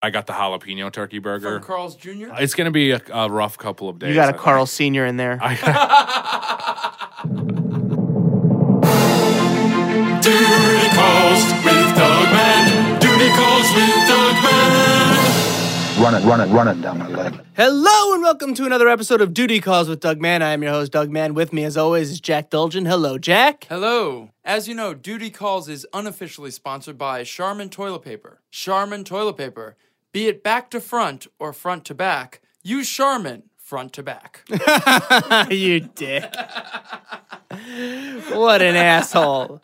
I got the jalapeno turkey burger. From Carl's Jr. It's gonna be a, a rough couple of days. You got a I think. Carl Senior in there. I, Duty calls with Doug Mann. Duty calls with Doug Mann. Run it, run it, run it down my leg. Hello and welcome to another episode of Duty Calls with Doug Mann. I am your host, Doug Mann. With me, as always, is Jack Dolgen. Hello, Jack. Hello. As you know, Duty Calls is unofficially sponsored by Charmin Toilet Paper. Charmin Toilet Paper. Be it back to front or front to back, use Charmin front to back. you dick. what an asshole.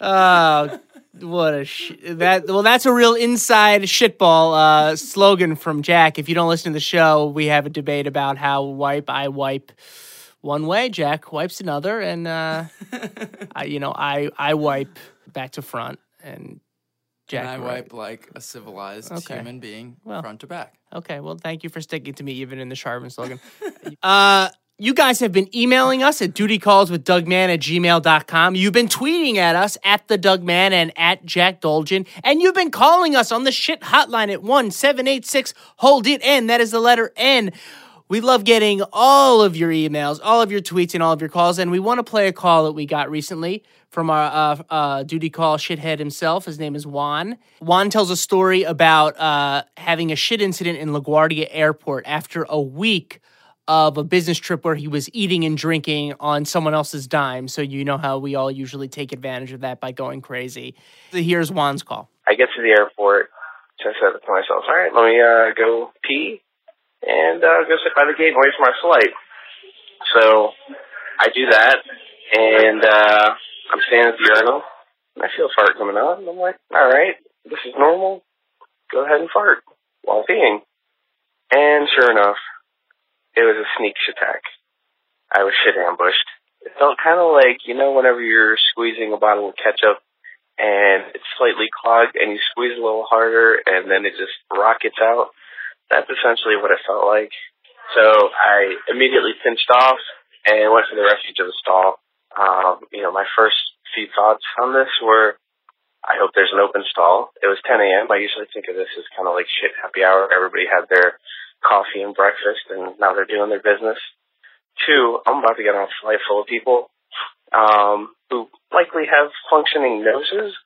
Oh, what a sh- that. Well, that's a real inside shitball uh, slogan from Jack. If you don't listen to the show, we have a debate about how wipe I wipe one way, Jack wipes another, and uh, I, you know I I wipe back to front, and Jack and I right. wipe like a civilized Okay. human being Well. front to back. Okay, well, thank you for sticking to me even in the Charmin slogan. uh, you guys have been emailing us at dutycallswithdugman at gmail.com. You've been tweeting at us at the Dougman and at Jack Dolgen. And you've been calling us on the shit hotline at 1 786 Hold It N. That is the letter N. We love getting all of your emails, all of your tweets, and all of your calls. And we want to play a call that we got recently from our uh, uh, duty call shithead himself. His name is Juan. Juan tells a story about uh, having a shit incident in LaGuardia Airport after a week of a business trip where he was eating and drinking on someone else's dime. So you know how we all usually take advantage of that by going crazy. Here's Juan's call. I get to the airport, so I said to myself, all right, let me uh, go pee and uh, go sit by the gate and wait for my flight. So I do that, and uh, I'm standing at the urinal, and I feel a fart coming out, and I'm like, all right, this is normal. Go ahead and fart while peeing. And sure enough, it was a sneak attack. I was shit ambushed. It felt kind of like, you know, whenever you're squeezing a bottle of ketchup and it's slightly clogged and you squeeze a little harder and then it just rockets out. That's essentially what it felt like. So I immediately pinched off and went to the refuge of the stall. Um, you know, my first few thoughts on this were, I hope there's an open stall. It was 10 a.m. I usually think of this as kind of like shit happy hour. Everybody had their coffee and breakfast and now they're doing their business. Two, I'm about to get on a flight full of people um, who likely have functioning noses,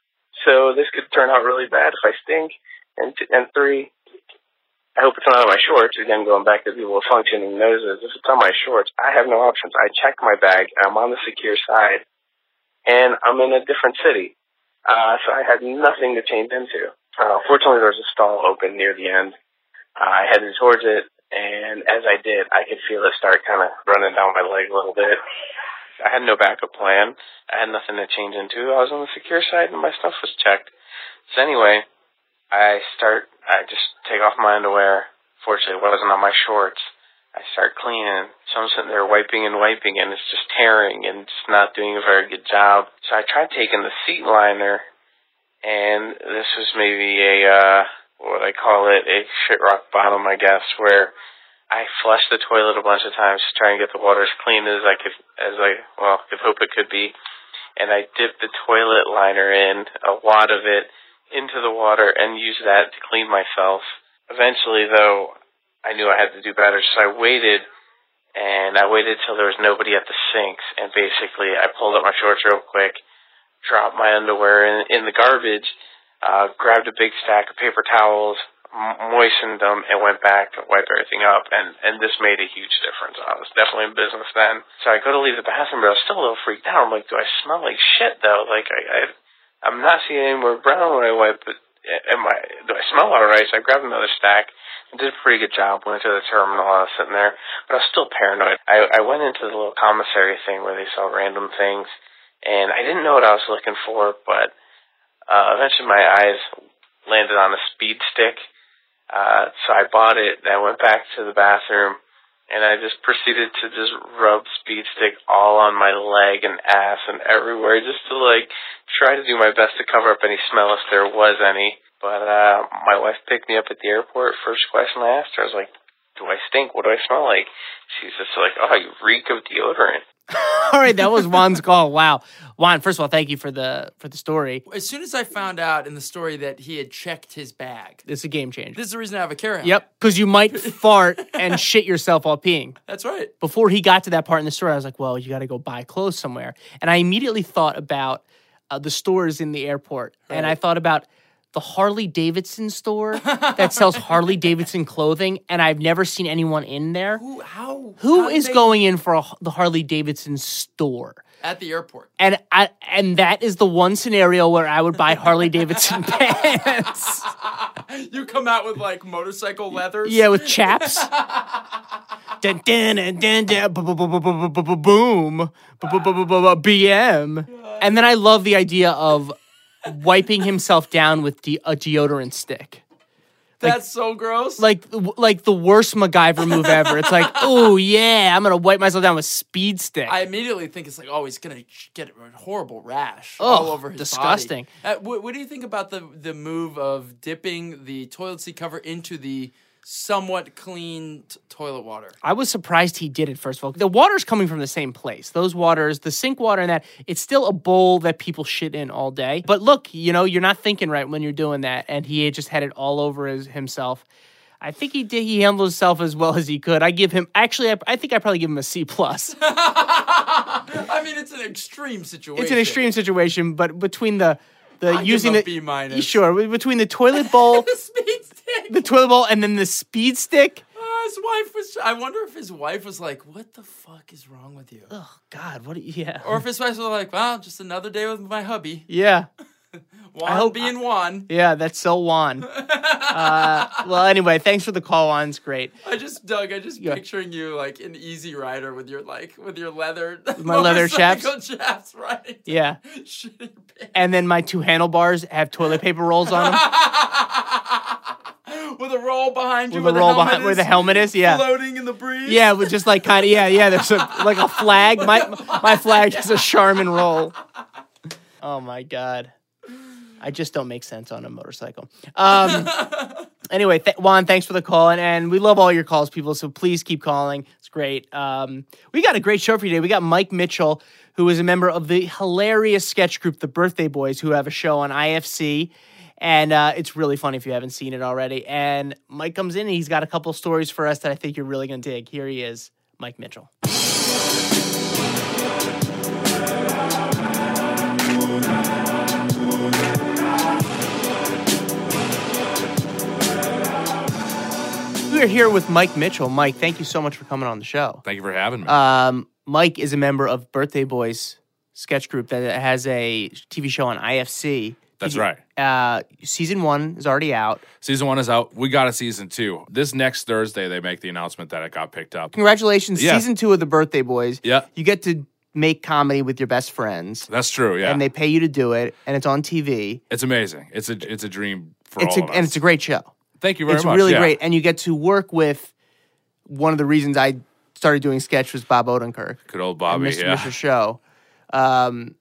so this could turn out really bad if I stink. And t- and three, I hope it's not on my shorts. Again, going back to people with functioning noses, if it's on my shorts, I have no options. I check my bag, I'm on the secure side, and I'm in a different city, uh, so I had nothing to change into. Uh, fortunately, there was a stall open near the end. Uh, I headed towards it, and as I did, I could feel it start kind of running down my leg a little bit. I had no backup plan. I had nothing to change into. I was on the secure side and my stuff was checked. So anyway, I start, I just take off my underwear. Fortunately, it wasn't on my shorts. I start cleaning. So I'm sitting there wiping and wiping and it's just tearing and just not doing a very good job. So I tried taking the seat liner and this was maybe a, uh, what I call it, a shit rock bottom, I guess, where I flushed the toilet a bunch of times to try and get the water as clean as I could, as I, well, could hope it could be. And I dipped the toilet liner in, a wad of it, into the water and use that to clean myself. Eventually, though, I knew I had to do better, so I waited, and I waited till there was nobody at the sinks, and basically I pulled up my shorts real quick, dropped my underwear in, in the garbage, uh, grabbed a big stack of paper towels, moistened them, and went back to wipe everything up. And and this made a huge difference. I was definitely in business then. So I go to leave the bathroom, but I was still a little freaked out. I'm like, do I smell like shit though? Like I, I I'm not seeing any more brown I wipe. But am I? Do I smell all right? So I grabbed another stack. and did a pretty good job. Went to the terminal. I was sitting there, but I was still paranoid. I I went into the little commissary thing where they sell random things, and I didn't know what I was looking for, but uh, eventually my eyes landed on a speed stick. Uh, so I bought it and I went back to the bathroom and I just proceeded to just rub speed stick all on my leg and ass and everywhere just to like try to do my best to cover up any smell if there was any. But uh my wife picked me up at the airport. First question I asked her I was like, Do I stink? What do I smell like? She's just like, Oh, you reek of deodorant. All right, that was Juan's call. Wow, Juan. First of all, thank you for the for the story. As soon as I found out in the story that he had checked his bag, It's a game changer. this is the reason I have a carry. Yep, because you might fart and shit yourself while peeing. That's right. Before he got to that part in the story, I was like, "Well, you got to go buy clothes somewhere," and I immediately thought about uh, the stores in the airport, and I thought about the Harley Davidson store that sells Harley Davidson clothing, and I've never seen anyone in there. Who? How? Who how is they- going in for a, the Harley Davidson store? at the airport? And I and that is the one scenario where I would buy Harley Davidson pants. You come out with like motorcycle leathers. Yeah, with chaps. Dun, dun, dun, dun, dun, Boom. Bu- BM. And then I love the idea of wiping himself down with de- a deodorant stick. That's so gross. Like like the worst MacGyver move ever. It's like, oh yeah, I'm gonna wipe myself down with speed stick. I immediately think it's like, oh, he's gonna get a horrible rash all over his disgusting. body. Uh, what, what do you think about the the move of dipping the toilet seat cover into the somewhat clean t- toilet water? I was surprised he did it first of all. The water's coming from the same place. Those waters, the sink water and that, it's still a bowl that people shit in all day. But look, you know, you're not thinking right when you're doing that. And he just had it all over his, himself. I think he did. He handled himself as well as he could. I give him actually. I, I think I probably give him a C plus. I mean, it's an extreme situation. It's an extreme situation, but between the the I using the B minus. sure between the toilet bowl. the toilet bowl, and then the speed stick. Uh, his wife was. I wonder if his wife was like, "What the fuck is wrong with you?" Oh God, what? do you- Yeah, Or if his wife was like, "Well, just another day with my hubby, yeah. Juan hope- being Juan." Yeah, that's so Juan. uh, well, anyway, thanks for the call. It's great. I just, Doug, I just Yeah. picturing you like an easy rider with your like with your leather, my leather chaps? chaps, right? Yeah. Shit in your pants. And then my two handlebars have toilet paper rolls on them. with a roll behind you, With a roll behind- where the helmet is, yeah. floating in the breeze. Yeah, with just like kind of yeah, yeah. There's a, like a flag. My my flag is a Charmin roll. Oh my god, I just don't make sense on a motorcycle. Um. Anyway, th- Juan, thanks for the call, and, and we love all your calls, people. So please keep calling. It's great. Um, we got a great show for you today. We got Mike Mitchell, who is a member of the hilarious sketch group, the Birthday Boys, who have a show on IFC. And uh, it's really funny if you haven't seen it already. And Mike comes in and he's got a couple stories for us that I think you're really going to dig. Here he is, Mike Mitchell. We are here with Mike Mitchell. Mike, thank you so much for coming on the show. Thank you for having me. Um, Mike is a member of Birthday Boys sketch group that has a TV show on IFC. That's you- right. Uh, season one is already out. Season one is out. We got a season two. This next Thursday, they make the announcement that it got picked up. Congratulations, Yeah. season two of the Birthday Boys. Yeah. You get to make comedy with your best friends, That's true. Yeah, and they pay you to do it, and it's on TV. it's amazing. It's a it's a dream for It's all a, of us. and it's a great show. Thank you very it's much. It's really yeah. great, and you get to work with one of the reasons I started doing sketch was Bob Odenkirk. Good old and Bobby. Mr. Yeah. Mr. Show. Um,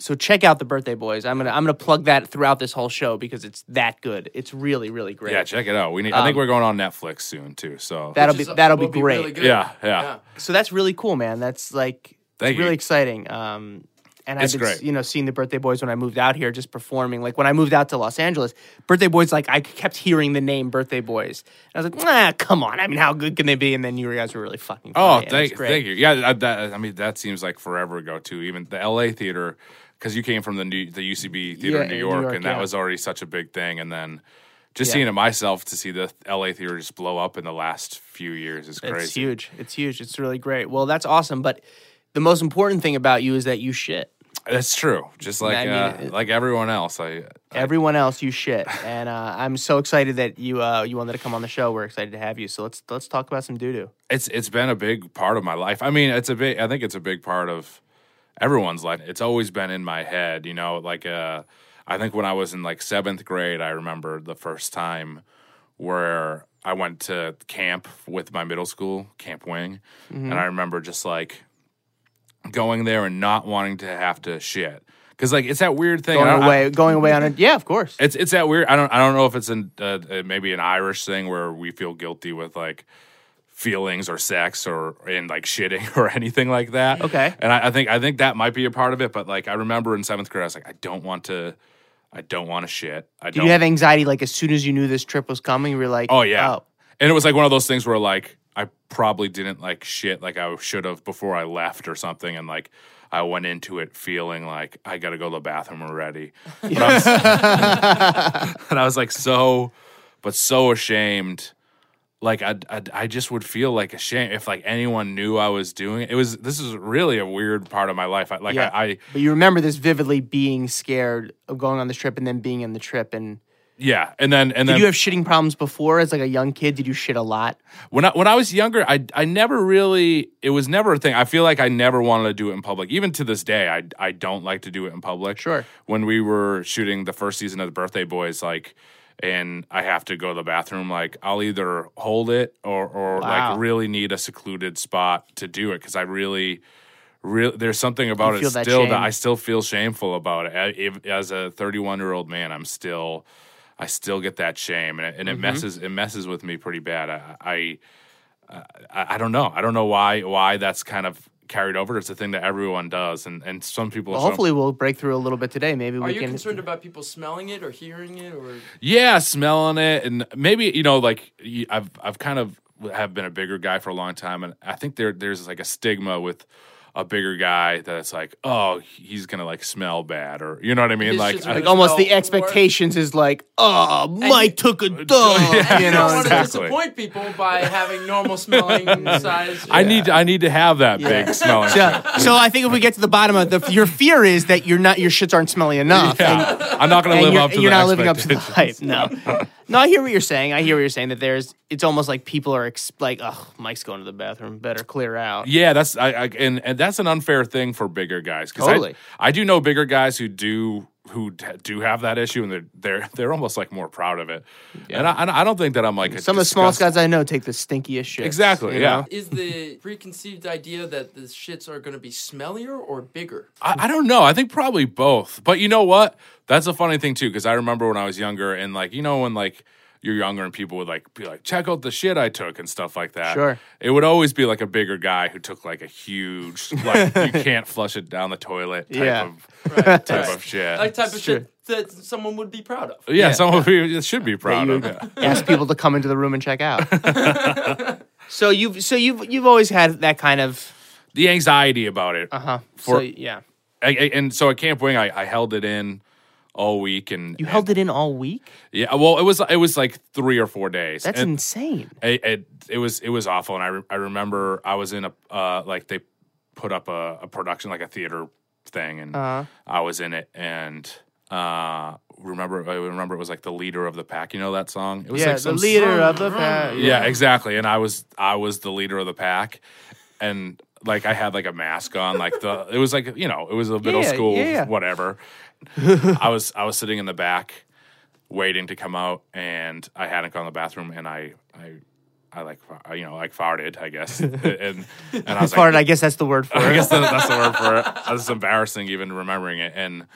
so check out the Birthday Boys. I'm gonna I'm gonna plug that throughout this whole show because it's that good. It's really really great. Yeah, check it out. We need. I think Um, we're going on Netflix soon too. So that'll be that'll be great. really good. yeah, yeah, so that's really cool, man. That's like Thank it's really you. exciting. Um, and It's I've been, great. you know, seeing the Birthday Boys when I moved out here, just performing. Like when I moved out to Los Angeles, Birthday Boys, like I kept hearing the name Birthday Boys. And I was like, nah, come on. I mean, how good can they be? And then you guys were really fucking. Oh, funny, and thank, great. thank you. Yeah, that, I mean that seems like forever ago too. Even the L.A. theater, because you came from the new, the UCB theater Yeah, in New in New York, York, and that yeah. was already such a big thing. And then just Yeah. seeing it myself to see the L.A. theater just blow up in the last few years is crazy. It's huge. It's huge. It's really great. Well, that's awesome. But the most important thing about you is that you shit. That's true. Just like I mean, uh, like everyone else, I, I Everyone else, you shit, and uh, I'm so excited that you uh, you wanted to come on the show. We're excited to have you. So let's let's talk about some doo doo. it's it's been a big part of my life. I mean, it's a big. I think it's a big part of everyone's life. It's always been in my head. You know, like uh, I think when I was in like seventh grade, I remember the first time where I went to camp with my middle school camp wing, Mm-hmm. and I remember just like going there and not wanting to have to shit because like it's that weird thing. Going don't- I- away, going away on a yeah, of course. it's it's that weird. I don't I don't know if it's an uh, uh, maybe an Irish thing where we feel guilty with like feelings or sex or and like shitting or anything like that. Okay. And I, I think I think that might be a part of it. But like I remember in seventh grade, I was like, I don't want to, I don't want to shit. I Did don't. you have anxiety like as soon as you knew this trip was coming? You were like, oh yeah. Oh. And it was like one of those things where like I probably didn't like shit like I should have before I left or something, and like. I went into it feeling like I got to go to the bathroom already. But I was- and I was like so, but so ashamed. Like I, I, I just would feel like ashamed if like anyone knew I was doing it. It was this is really a weird part of my life. I, like Yeah. I, I, But you remember this vividly being scared of going on this trip and then being in the trip. And yeah, and then and did then you have shitting problems before as like a young kid? Did you shit a lot? when I when I was younger, I I never really it was never a thing. I feel like I never wanted to do it in public. Even to this day, I I don't like to do it in public. Sure. When we were shooting the first season of the Birthday Boys, like. And I have to go to the bathroom. Like I'll either hold it or, or Wow. like really need a secluded spot to do it because I really, really there's something about it that still that. I still feel shameful about it. I, if, as a 31 year old man, I'm still, I still get that shame, and it, and Mm-hmm. messes it messes with me pretty bad. I, I I, I don't know. I don't know why why that's kind of carried over. It's a thing that everyone does, and and some people. Well, hopefully we'll break through a little bit today. Maybe Are we you can. concerned about people smelling it or hearing it or yeah, smelling it, and maybe you know, like y- I've I've kind of have been a bigger guy for a long time, and I think there there's like a stigma with a bigger guy that it's like, oh, he's gonna like smell bad, or you know what I mean? His Like, I- like almost the smell expectations is like, oh, Mike took a dump. Yeah, And you you don't want to disappoint people by having normal smelling size. I need I need to have that big smelling. So, so I think if we get to the bottom of the, your fear is that you're not your shits aren't smelly enough. Yeah, I'm not gonna and live you're, up to you're the not living up to the hype. No, no, I hear what you're saying. I hear what you're saying. That there's, it's almost like people are ex- like, oh, Mike's going to the bathroom. Better clear out. Yeah, that's I, I and and that's an unfair thing for bigger guys. 'cause Totally. I, I do know bigger guys who do who d- do have that issue, and they're they're they're almost like more proud of it. And I, and I don't think that I'm like a Some of the smallest disgust- guys I know take the stinkiest shit. Exactly, yeah. Is the preconceived idea that the shits are going to be smellier or bigger? I, I don't know. I think probably both. But you know what? That's a funny thing too, because I remember when I was younger, and like you know when like you're younger and people would like be like, check out the shit I took and stuff like that. Sure. It would always be like a bigger guy who took like a huge like you can't flush it down the toilet type Yeah. of Right, type right. of shit. Like type of Sure. shit that someone would be proud of. yeah, Yeah. some of you should be proud you of would it. Ask people to come into the room and check out. so you've, so you've, you've always had that kind of, The anxiety about it. uh huh. For- So yeah, I, I- and so at Camp Wing, I, I held it in all week, and you held it in all week. yeah. Well, it was it was like three or four days. That's and insane. it, it it was it was awful, and I re- I remember I was in a uh like they put up a, a production like a theater thing, and Uh-huh. I was in it, and uh remember I remember it was like the leader of the pack. You know that song? It was Yeah, like the leader of the pack. Yeah, exactly. And I was I was the leader of the pack, and like I had like a mask on, like the it was like you know it was a middle Yeah, school yeah, yeah. whatever. I was I was sitting in the back, waiting to come out, and I hadn't gone to the bathroom, and I I. I like you know like farted I guess and and I was Farted, like I guess that's the word for it I guess that, that's the word for it. It's embarrassing even remembering it. And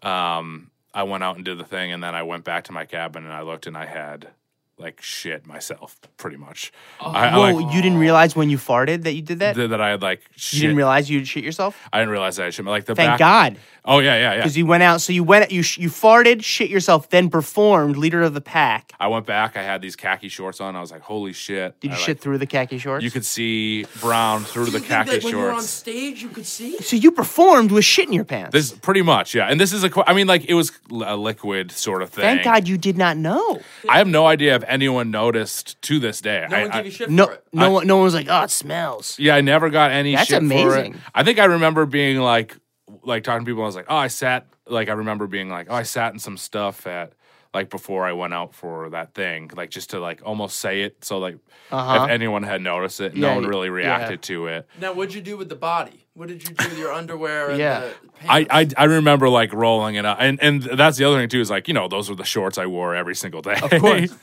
um, I went out and did the thing, and then I went back to my cabin and I looked and I had like shit myself, pretty much. Oh. I, I, Whoa, like, you didn't realize when you farted that you did that? that, that I had like shit. you didn't realize you'd shit yourself? I didn't realize that I should like the Thank back. God. Oh yeah, yeah, yeah. Because you went out, so you went, you sh- you farted, shit yourself, then performed leader of the pack. I went back. I had these khaki shorts on. I was like, holy shit! Did you I, shit like, through the khaki shorts? You could see brown through the you think khaki that when you were on stage you could see? so you performed with shit in your pants. This pretty much, yeah. And this is a. qu- I mean, like it was a liquid sort of thing. Thank God you did not know. I have no idea if anyone noticed to this day. No I, one I- gave you shit No, for it. no I- one, no one was like, oh, it smells. Yeah, I never got any That's shit for it. amazing. I think I remember being like like talking to people, I was like, Oh, I sat like I remember being like, Oh, I sat in some stuff at like before I went out for that thing, like just to like almost say it so like Uh-huh. if anyone had noticed it, Yeah, no one y- really yeah. reacted to it. Now, what'd you do with the body? What did you do with your underwear and Yeah. the I, pants? I I remember like rolling it up, and and that's the other thing too is like you know those were the shorts I wore every single day. Of course.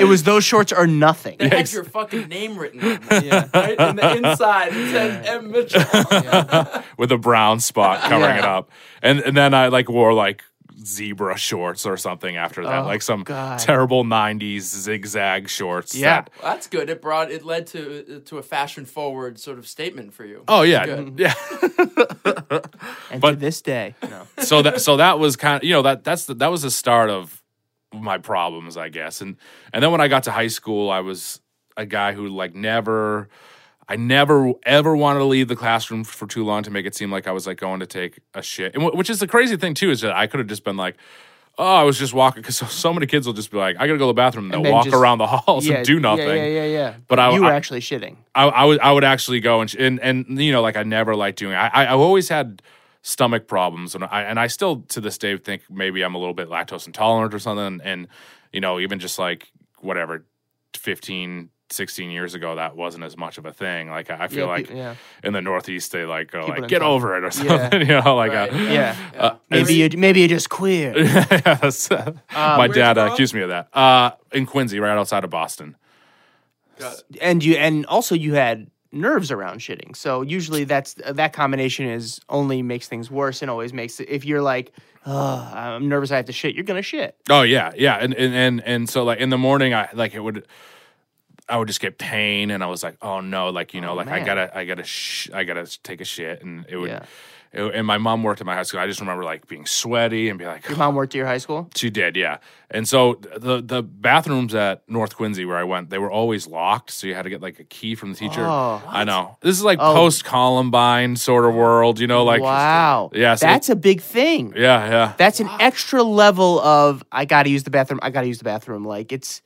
It was those shorts or nothing. They had your fucking name written on them, right? And the inside it said M. Mitchell. with a brown spot covering Yeah. it up. And and then I like wore like zebra shorts or something after that, Oh, like some God. terrible '90s zigzag shorts. Yeah. that- Well, that's good. It brought it led to to a fashion forward sort of statement for you. oh yeah, Good. yeah. And to But- this day, no. so that so that was kind of you know that that's the, that was the start of my problems i guess and and then when i got to high school i was a guy who like never i never ever wanted to leave the classroom for too long to make it seem like i was like going to take a shit and wh- which is the crazy thing too is that i could have just been like oh i was just walking because so, so many kids will just be like i gotta go to the bathroom and And they'll walk just- around the halls yeah, and do nothing Yeah, yeah, yeah, yeah. But I- you were I- actually shitting. I, I would I would actually go and sh- and and you know like I never liked doing. I I I've always had stomach problems and I and I still to this day think maybe I'm a little bit lactose intolerant or something. And, and you know even just like whatever 15 16 years ago that wasn't as much of a thing like i I feel Yeah, like pe- yeah. in the northeast they like go People like get town. over it or Yeah. something you know like Right. uh, Yeah. uh, Maybe you maybe you're just queer. yes. my dad uh, accused me of that uh in quincy right outside of boston and you and also you had nerves around shitting. So usually that's that combination is only makes things worse and always makes it if you're like, oh, I'm nervous I have to shit, you're gonna shit. Oh yeah, yeah, and and and and so like in the morning, I like it would, I would just get pain, and I was like, oh no, like you know, Oh, like I gotta, I gotta, sh- I gotta take a shit, and it would, Yeah. it- and my mom worked at my high school. I just remember like being sweaty and be like, Your mom oh. worked at your high school? she did, yeah. And so the the bathrooms at North Quincy where I went, they were always locked, so you had to get like a key from the teacher. Oh. I know this is like Oh. post Columbine sort of world, you know, like wow. yeah, so That's a big thing. yeah, yeah. That's an extra level of I gotta use the bathroom, I gotta use the bathroom. Like it's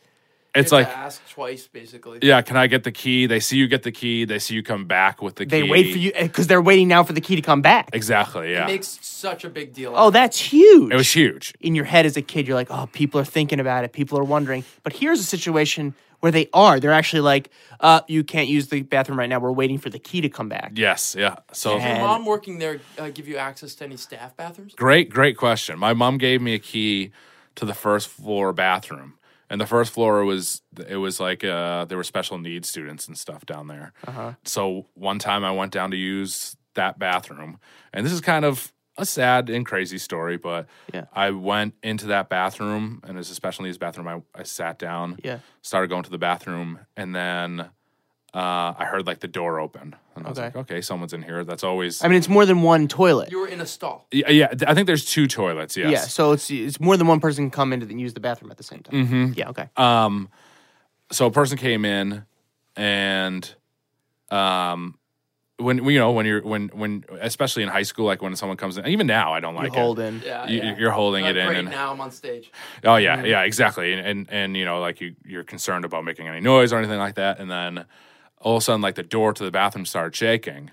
It's like to ask twice basically. Yeah, can I get the key? They see you get the key. They see you come back with the key. they key. wait for you because they're waiting now for the key to come back. Exactly. Yeah. It makes such a big deal. Oh, that's huge. it was huge. in your head as a kid, you're like, oh, people are thinking about it. People are wondering. But here's a situation where they are. They're actually like, uh, you can't use the bathroom right now. We're waiting for the key to come back. Yes. Yeah. So Does your mom working there uh, give you access to any staff bathrooms? great, great question. My mom gave me a key to the first floor bathroom, and the first floor was it was like uh, there were special needs students and stuff down there. Uh-huh. So one time I went down to use that bathroom, and this is kind of a sad and crazy story, but Yeah. I went into that bathroom, and it's a special needs bathroom. I, I sat down, Yeah. started going to the bathroom, and then uh, I heard like the door open, and I was Okay. like, okay, someone's in here. That's always I mean, it's more than one toilet. You were in a stall. yeah, yeah. I think there's two toilets. Yes. Yeah, so it's it's more than one person can come in and use the bathroom at the same time. Mm-hmm. Yeah, okay. Um, so a person came in, and um, when you know when you're when when especially in high school, like when someone comes in, even now I don't you like hold it. in. Yeah, You, yeah. You're holding Uh, it in, great, and now I'm on stage. oh yeah, yeah, exactly, and, and and you know like you you're concerned about making any noise or anything like that, and then all of a sudden like the door to the bathroom started shaking,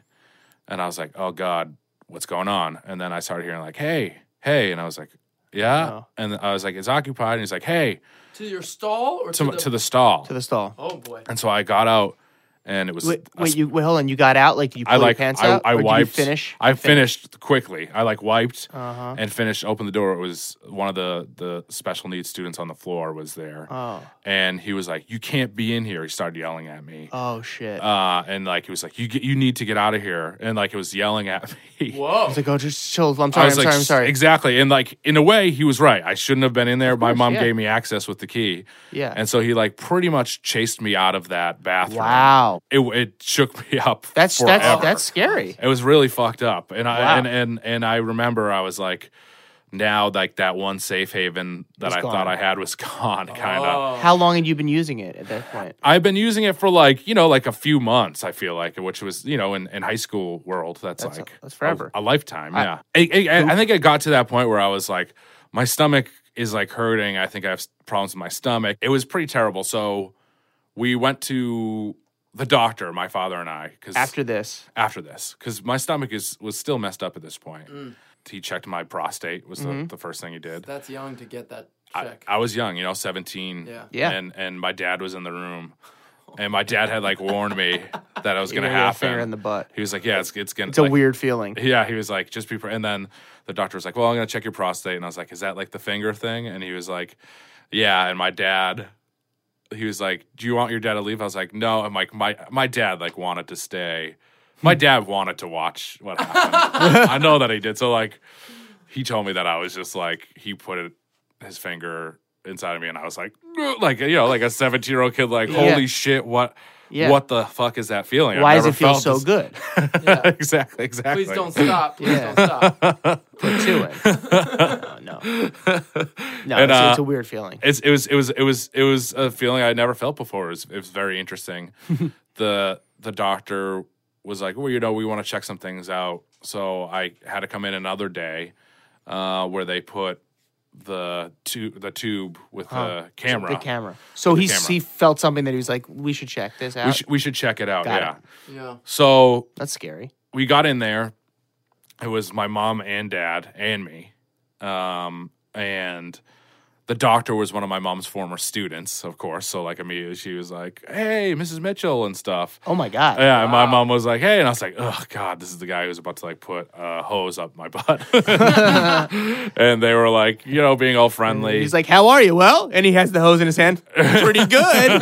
and I was like, oh god, what's going on? And then I started hearing like, hey, hey, and I was like, yeah, and I was like, it's occupied, and he's like, hey, To your stall or to to, the, to the stall, To the stall. Oh boy. and so I got out, and it was Wait, a wait, you wait, hold on. You got out? Like, you pull I like your pants I, out? I or did wiped. you finish? I You finished quickly. I like wiped Uh-huh. and finished. Opened the door. It was one of the the special needs students on the floor was there, Oh. and he was like, "You can't be in here." He started yelling at me, Oh, shit. uh, and like he was like, "You get, you need to get out of here," and like it was yelling at me. Whoa. I was like, "Oh, just chill. I'm I sorry. I'm like, sorry. I'm sorry. Exactly, and like in a way, he was right. I shouldn't have been in there. My mom yeah. gave me access with the key, Yeah. and so he like pretty much chased me out of that bathroom. Wow. It it shook me up. That's forever. that's that's scary. It was really fucked up, and I Wow. and, and and I remember I was like, now like that one safe haven that It's I gone. thought I had was gone, kind of. Oh. How long had you been using it at that point? I've been using it for like you know like a few months. I feel like, which was you know in, in high school world, that's, That's a- like that's forever. a, a lifetime. I- yeah, I, I, I think it got to that point where I was like, my stomach is like hurting. I think I have problems with my stomach. It was pretty terrible. So we went to the doctor, my father and I, because After this, after this because my stomach is was still messed up at this point. Mm. He checked my prostate was Mm-hmm. the, the first thing he did. That's young to get that check. I was young, you know, seventeen. Yeah. Yeah. and and my dad was in the room, and my dad had like warned me that I was going to gonna get a happen. finger in the butt. he was like, "Yeah, it's it's going It's a weird feeling. Yeah, he was like, "Just be." Pre-. And then the doctor was like, "Well, I'm going to check your prostate," and I was like, "Is that like the finger thing?" And he was like, "Yeah." And my dad. He was like, "Do you want your dad to leave?" I was like, "No." I'm like, "My my dad like wanted to stay. My hmm. dad wanted to watch what happened. I know that he did. So like, he told me that I was just like he put it, his finger inside of me, and I was like, like you know, like a seventeen year old kid, like Yeah. holy shit, what, Yeah. what the fuck is that feeling? I've Why does it feel so this- good? exactly, exactly. Please don't stop. Please Yeah. don't stop. Put to it. Oh, no, no, And, it's, uh, it's a weird feeling. It's, it was it was it was it was a feeling I had never felt before. It was, it was very interesting. the the doctor was like, well, you know, we want to check some things out. So I had to come in another day uh, where they put the tube the tube with the camera. The camera. So he camera. he felt something that he was like, we should check this out. We should we should check it out. Got yeah. it. Yeah. So That's scary. we got in there. It was my mom and dad and me. Um, and the doctor was one of my mom's former students, of course. So like immediately she was like, "Hey, Mrs. Mitchell" and stuff. Oh my god. Yeah, and my mom was like, "Hey," and I was like, "Oh God, this is the guy who's about to like put a hose up my butt." and they were like, you know, being all friendly. He's like, "How are you?" Well, and he has the hose in his hand. Pretty good.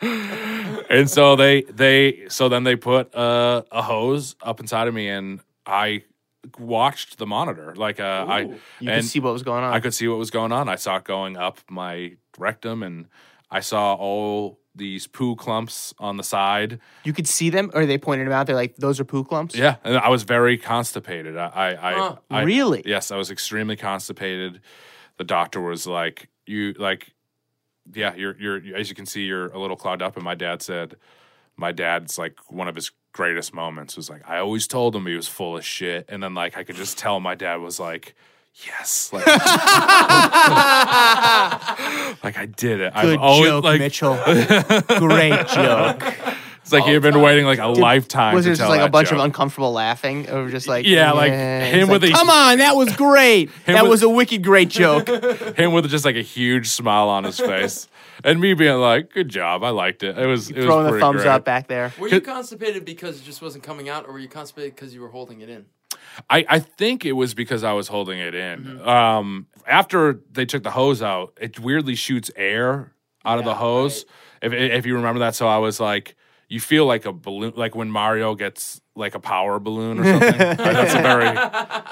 and so they they so then they put uh, a hose up inside of me, and I watched the monitor. Like uh, I you and could see what was going on. I could see what was going on. I saw it going up my rectum, and I saw all these poo clumps on the side. you could see them, or they pointed them out. They're like, "Those are poo clumps." Yeah, and I was very constipated. I, I, I, Huh. I Really? yes, I was extremely constipated. The doctor was like, "You like, yeah, you're, you're, as you can see, you're a little clogged up." And my dad said, "My dad's like one of his greatest moments was like, I always told him he was full of shit, and then like I could just tell my dad was like." Yes, like, like I did it. Good I've always joke, like Mitchell. Great joke. it's like you've been waiting like a lifetime. Was to just tell like a bunch joke. of uncomfortable laughing, or just like Yeah, like, He's him with like, a- come on, that was great. that with- was a wicked great joke. him with just like a huge smile on his face, and me being like, "Good job, I liked it." It was it was Throwing the thumbs great. up back there. Were you constipated because it just wasn't coming out, or were you constipated because you were holding it in? I I think it was because I was holding it in. Mm-hmm. Um, after they took the hose out, it weirdly shoots air out of the Yeah, hose. If if you remember that, so I was like. You feel like a balloon, like when Mario gets like a power balloon or something. Like, that's a very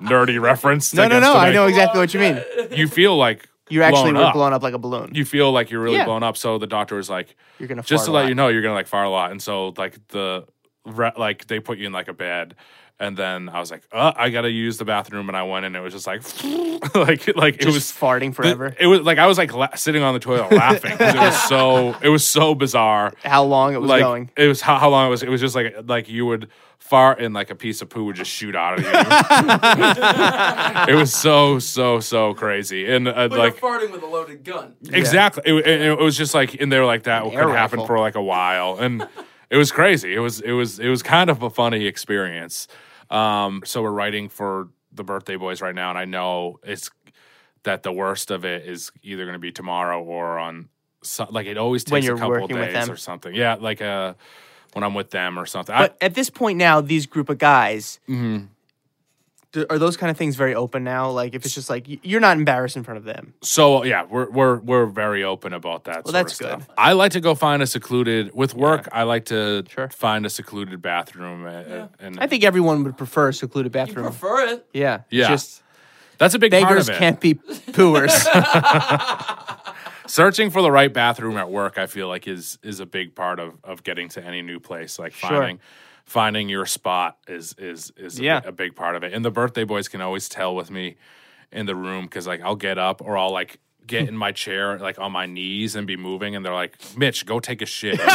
nerdy reference. No, no, no. to I make- know exactly what you mean. You feel like You actually blown were up. blown up like a balloon. You feel like you're really Yeah. blown up. So the doctor was like, You're gonna just fart to a let lot. you know you're gonna like fart a lot and so like the re- like they put you in like a bed and then i was like uh, i gotta use the bathroom and i went and it was just like like like it was farting forever. it was like i was like la- sitting on the toilet laughing 'cause it was so it was so bizarre How long it was like going? it was how, how long it was it was just like like you would fart and like a piece of poo would just shoot out of you it was so so so crazy and uh, Like, like you're farting with a loaded gun. Exactly. It, it, it was just like in there like that An could air happen for like a while, and it was crazy. It was it was it was kind of a funny experience. Um, so we're writing for the Birthday Boys right now, and I know it's that the worst of it is either going to be tomorrow or on so, like it always takes a couple days or something. Yeah, like uh when I'm with them or something. But at this point now, these group of guys, Mm-hmm. Do- are those kind of things very open now? Like if it's just like you're not embarrassed in front of them. So yeah, we're we're we're very open about that. Well, sort that's of stuff. good. I like to go find a secluded with work. I like to Sure. find a secluded bathroom, uh, and I think everyone would prefer a secluded You bathroom. prefer it. yeah, Yeah. Just that's a big part beggars of it. can't be pooers. Searching for the right bathroom at work, I feel like is is a big part of of getting to any new place. Like Sure. finding finding your spot is is is a, Yeah. a big part of it. And the birthday boys can always tell with me in the room because like I'll get up or I'll like get in my chair like on my knees and be moving and they're like mitch go take a shit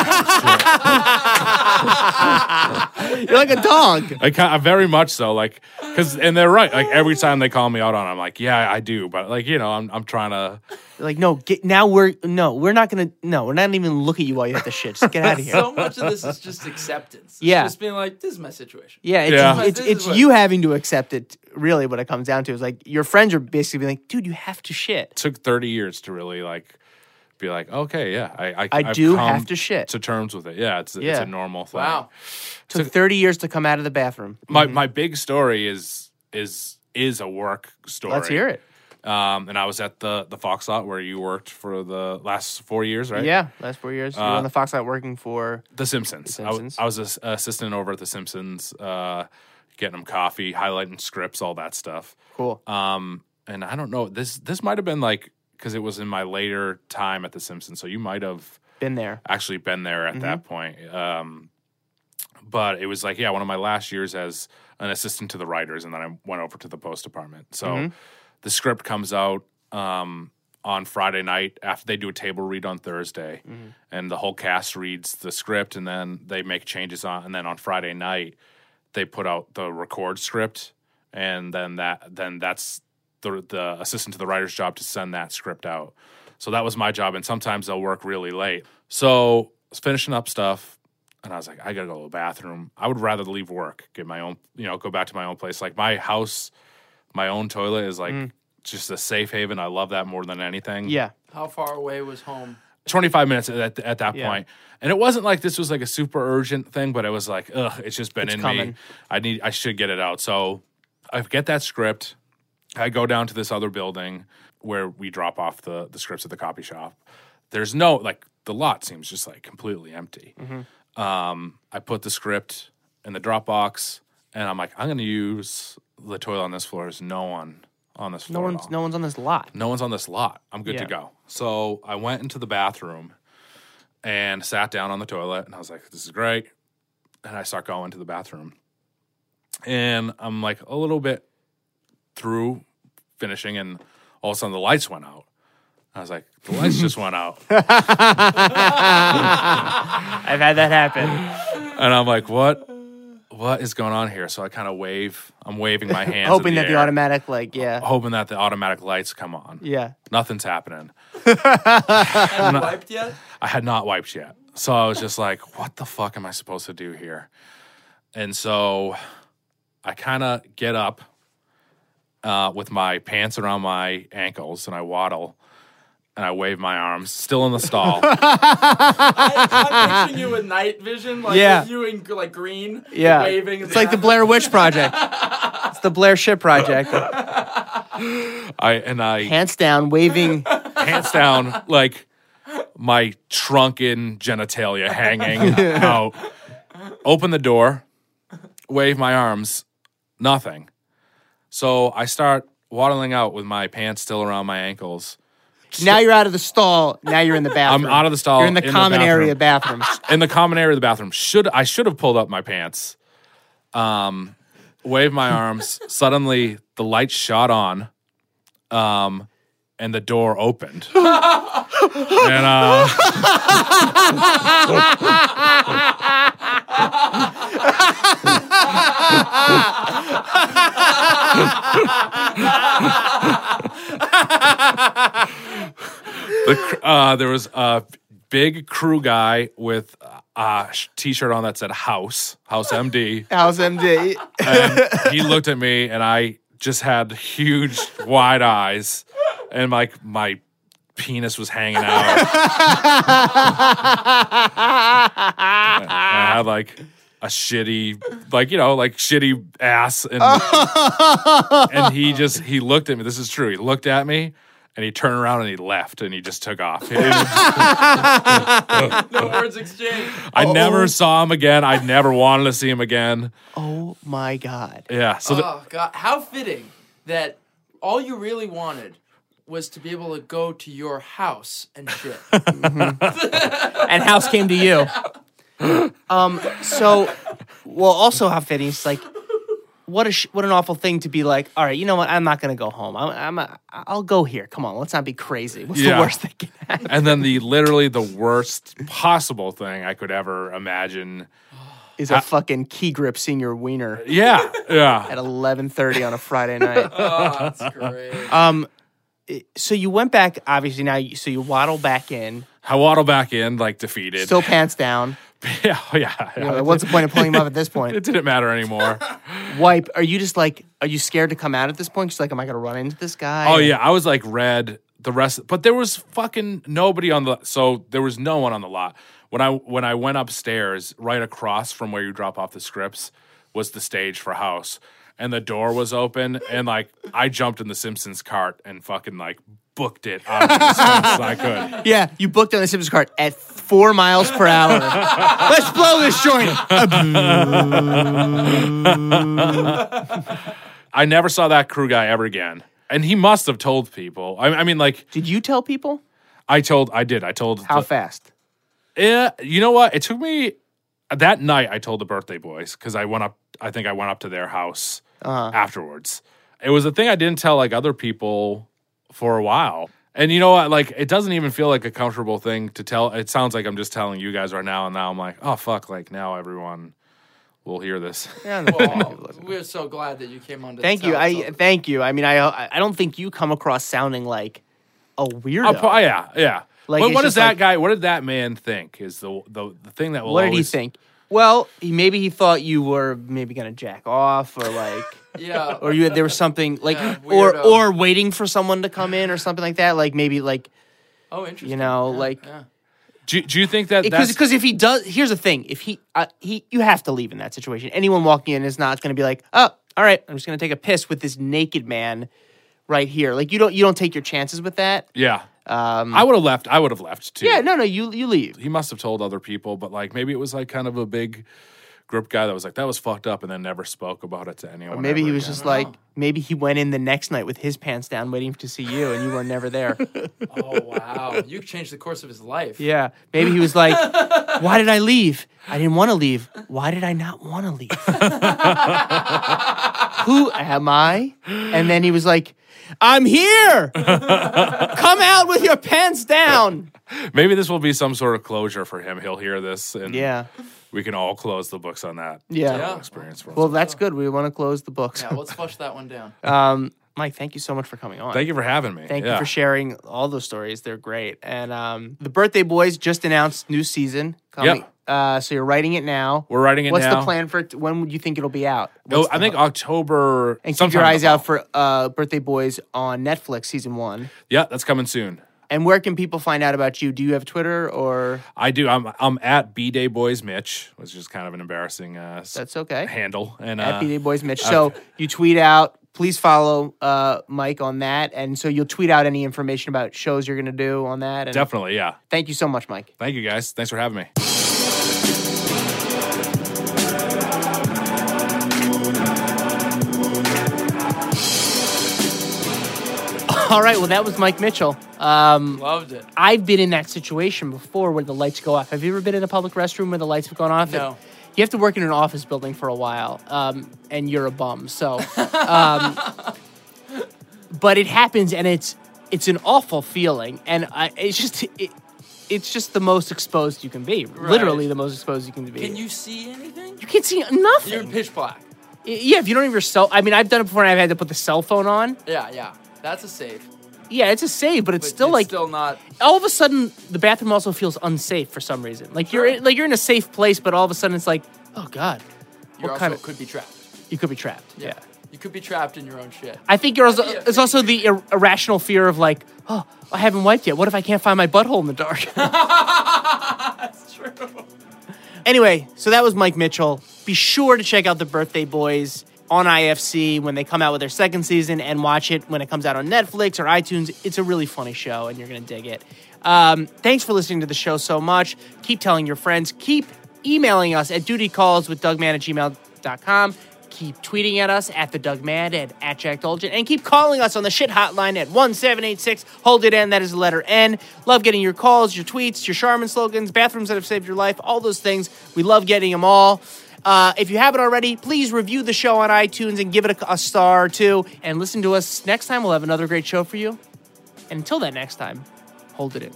you're like a dog. I kind very much so, like, because and they're right. Like every time they call me out on, it, I'm like, yeah, I do, but like you know, I'm I'm trying to. Like no, get now we're no, we're not gonna no, we're not even look at you while you have to shit. Just get out of here. So much of this is just acceptance. It's Yeah. Just being like, this is my situation. Yeah, it's Yeah. it's, This is it's you having to accept it. Really, what it comes down to is like your friends are basically being like, dude, you have to shit. took 30 years to really like be like, okay, yeah, I I, I do have to shit. to terms with it. Yeah, it's it's a normal thing. Wow. Took thirty years to come out of the bathroom. My my big story is is is a work story. Let's hear it. Um, and I was at the the Fox lot where you worked for the last four years, right? Yeah, last four years. You're Uh, on the Fox lot working for. The Simpsons. The I w- Simpsons. I, was a s- assistant over at The Simpsons. Uh, getting them coffee, highlighting scripts, all that stuff. Cool. Um, and I don't know this this might have been like because it was in my later time at The Simpsons, so you might have Been there. actually been there at that point. Um, but it was like, yeah, one of my last years as an assistant to the writers, and then I went over to the post department. So the script comes out um, on Friday night after they do a table read on Thursday, and the whole cast reads the script, and then they make changes on, and then on Friday night they put out the record script, and then that then that's the the assistant to the writer's job to send that script out. So that was my job, and sometimes they'll work really late. So I was finishing up stuff, and I was like, I gotta go to the bathroom. I would rather leave work, get my own, you know, go back to my own place. Like my house, my own toilet is like mm. just a safe haven. I love that more than anything. Yeah. How far away was home? 25 minutes at, at that Yeah. point. And it wasn't like this was like a super urgent thing, but it was like, ugh, it's just been It's in coming. me. I need, I should get it out. So I get that script. I go down to this other building where we drop off the, the scripts at the copy shop. There's no, like, the lot seems just like completely empty. Mm-hmm. Um, I put the script in the Dropbox and I'm like, I'm going to use the toilet on this floor. There's no one on this No floor. at one's no one's on this lot. no one's on this lot. I'm good Yeah. to go. So I went into the bathroom and sat down on the toilet, and I was like, "This is great." And I start going to the bathroom, and I'm like a little bit through finishing, and all of a sudden the lights went out. I was like, "The lights just went out," I've had that happen. and I'm like, "What? What is going on here?" So I kind of wave. I'm waving my hands, in Hoping the that the air, automatic, like, yeah. hoping that the automatic lights come on. Yeah. Nothing's happening. Have you wiped yet? I had not wiped yet. So I was just like, what the fuck am I supposed to do here? And so I kind of get up uh, with my pants around my ankles and I waddle and I wave my arms, still in the stall. I, I'm picturing you with night vision, like Yeah. you in like green, Yeah. waving. It's like the. Blair Witch Project. it's the Blair Ship Project. I and I Hands down, waving. hands down, like my shrunken genitalia hanging out. Open the door, wave my arms, nothing. So I start waddling out with my pants still around my ankles. Now you're out of the stall. Now you're in the bathroom. I'm out of the stall, You're in the the common bathroom. area bathrooms. in the common area of the bathroom. Should I should have pulled up my pants. Um, waved my arms. Suddenly, the light shot on, um, and the door opened. and uh, the uh, there was a big crew guy with a sh- t-shirt on that said "House House MD." House MD. and he looked at me and I just had huge wide eyes and like my penis was hanging out. I had like a shitty like you know like shitty ass and and he just he looked at me this is true he looked at me and he turned around and he left and he just took off no words exchanged. I oh, never oh. saw him again I never wanted to see him again Oh my God. yeah so the, oh god, how fitting that all you really wanted was to be able to go to your house and shit. And house came to you. Um. So, well, also how fitting. It's like, what a sh- what an awful thing to be like. All right, you know what? I'm not gonna go home. I'm. I'm a, I'll go here. Come on, let's not be crazy. What's Yeah. the worst that can happen? and then the literally the worst possible thing I could ever imagine. Is a fucking key grip senior wiener Yeah, yeah. at 11:30 on a Friday night. oh, that's great. Um. i- So you went back. Obviously now. You, so you waddle back in. I waddle back in like defeated. Still pants down. yeah, oh, yeah. You know, what's the point of pulling him up at this point? it didn't matter anymore. Wipe. Are you just like? Are you scared to come out at this point? Just like, am I gonna run into this guy? oh yeah, I was like red. The rest, but there was fucking nobody on the. So there was no one on the lot when I when I went upstairs. Right across from where you drop off the scripts was the stage for House, and the door was open, and like I jumped in the Simpsons cart and fucking like booked it out of as fast as I could. Yeah, you booked on the Simpsons cart at four miles per hour. Let's blow this joint. I never saw that crew guy ever again. And he must have told people. I, I mean, like, Did you tell people? I told, I did. I told. How the- fast? Yeah, you know what? It took me that night. I told the birthday boys because I went up. I think I went up to their house Uh-huh. afterwards. It was a thing I didn't tell like other people for a while. And you know what? Like, it doesn't even feel like a comfortable thing to tell. It sounds like I'm just telling you guys right now, and now I'm like, oh fuck! Like now everyone will hear this. Yeah, Well, we're so glad that you came on. Thank you. I all- thank you. I mean, I I don't think you come across sounding like a weirdo. I'll yeah, yeah. Like, but it's what does that like- guy? What did that man think? Is the the, the thing that will what did he think? Well, he, maybe he thought you were maybe gonna jack off, or like, Yeah. or you there was something like, Yeah, or or waiting for someone to come in or something like that. Like maybe like oh, interesting. you know, Yeah, like- yeah. Do, do you think that because because if he does, here's the thing: if he uh, he you have to leave in that situation. Anyone walking in is not going to be like, oh, all right, I'm just going to take a piss with this naked man right here. Like you don't you don't take your chances with that. yeah? Um, I would have left. I would have left too. yeah, no, no, you you leave. he must have told other people, but like maybe it was like kind of a big group guy that was like that was fucked up and then never spoke about it to anyone. Or maybe he was again. just like, maybe he went in the next night with his pants down, waiting to see you, and you were never there. Oh wow, you changed the course of his life. yeah, maybe he was like, why did I leave? I didn't want to leave. Why did I not want to leave? Who am I? And then he was like, I'm here. Come out with your pants down. maybe this will be some sort of closure for him. He'll hear this and Yeah. we can all close the books on that Yeah. Yeah. experience. For Well, that's good. We want to close the books. Yeah, let's flush that one down. Um, Mike, thank you so much for coming on. Thank you for having me. Thank Yeah. you for sharing all those stories. They're great. And um, the Birthday Boys just announced new season coming. Yep. Uh, so you're writing it now. We're writing it What's now. the plan for it? When would you think it'll be out? Oh, What's I think hope? October. And keep your eyes out for uh, Birthday Boys on Netflix season one. Yeah, that's coming soon. And where can people find out about you? Do you have Twitter or I do. I'm I'm at B Day Boys Mitch, which is kind of an embarrassing uh, that's okay? handle. And At uh, BD Boys Mitch. So you tweet out. Please follow uh, Mike on that, and so you'll tweet out any information about shows you're going to do on that. And definitely, yeah. thank you so much, Mike. Thank you guys. Thanks for having me. All right, well that was Mike Mitchell. Um, Loved it. I've been in that situation before where the lights go off. Have you ever been in a public restroom where the lights have gone off? No. You have to work in an office building for a while, um, and you're a bum. So, um, but it happens, and it's it's an awful feeling, and I, it's just it, it's just the most exposed you can be. Literally, the most exposed you can be. Can you see anything? You can't see nothing. You're pitch black. yeah, if you don't have your cell. I mean, I've done it before, and I've had to put the cell phone on. Yeah, yeah. That's a save. Yeah, it's a save, but it's still it's like still not. all of a sudden the bathroom also feels unsafe for some reason. Like you're in, like you're in a safe place, but all of a sudden it's like, oh god, You what also kind of could be trapped. you could be trapped. Yeah. You could be trapped in your own shit. I think you're also, it's also the ir- irrational fear of like, oh, I haven't wiped yet. What if I can't find my butthole in the dark? That's true. anyway, so that was Mike Mitchell. Be sure to check out the Birthday Boys on IFC when they come out with their second season and watch it when it comes out on Netflix or iTunes. It's a really funny show and you're going to dig it. Um, thanks for listening to the show so much. Keep telling your friends. Keep emailing us at dutycalls with at gmail.com. Keep tweeting at us at the Doug Mann and at Jack Dolgen. And keep calling us on the shit hotline at 1786. Hold it N. That is the letter N. Love getting your calls, your tweets, your Charmin slogans, bathrooms that have saved your life, all those things. We love getting them all. Uh, if you haven't already, please review the show on iTunes and give it a, a star or two. And listen to us next time. We'll have another great show for you. And until that next time, hold it in.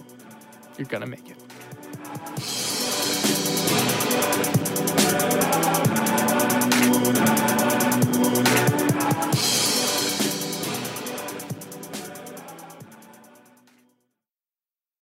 You're going to make it.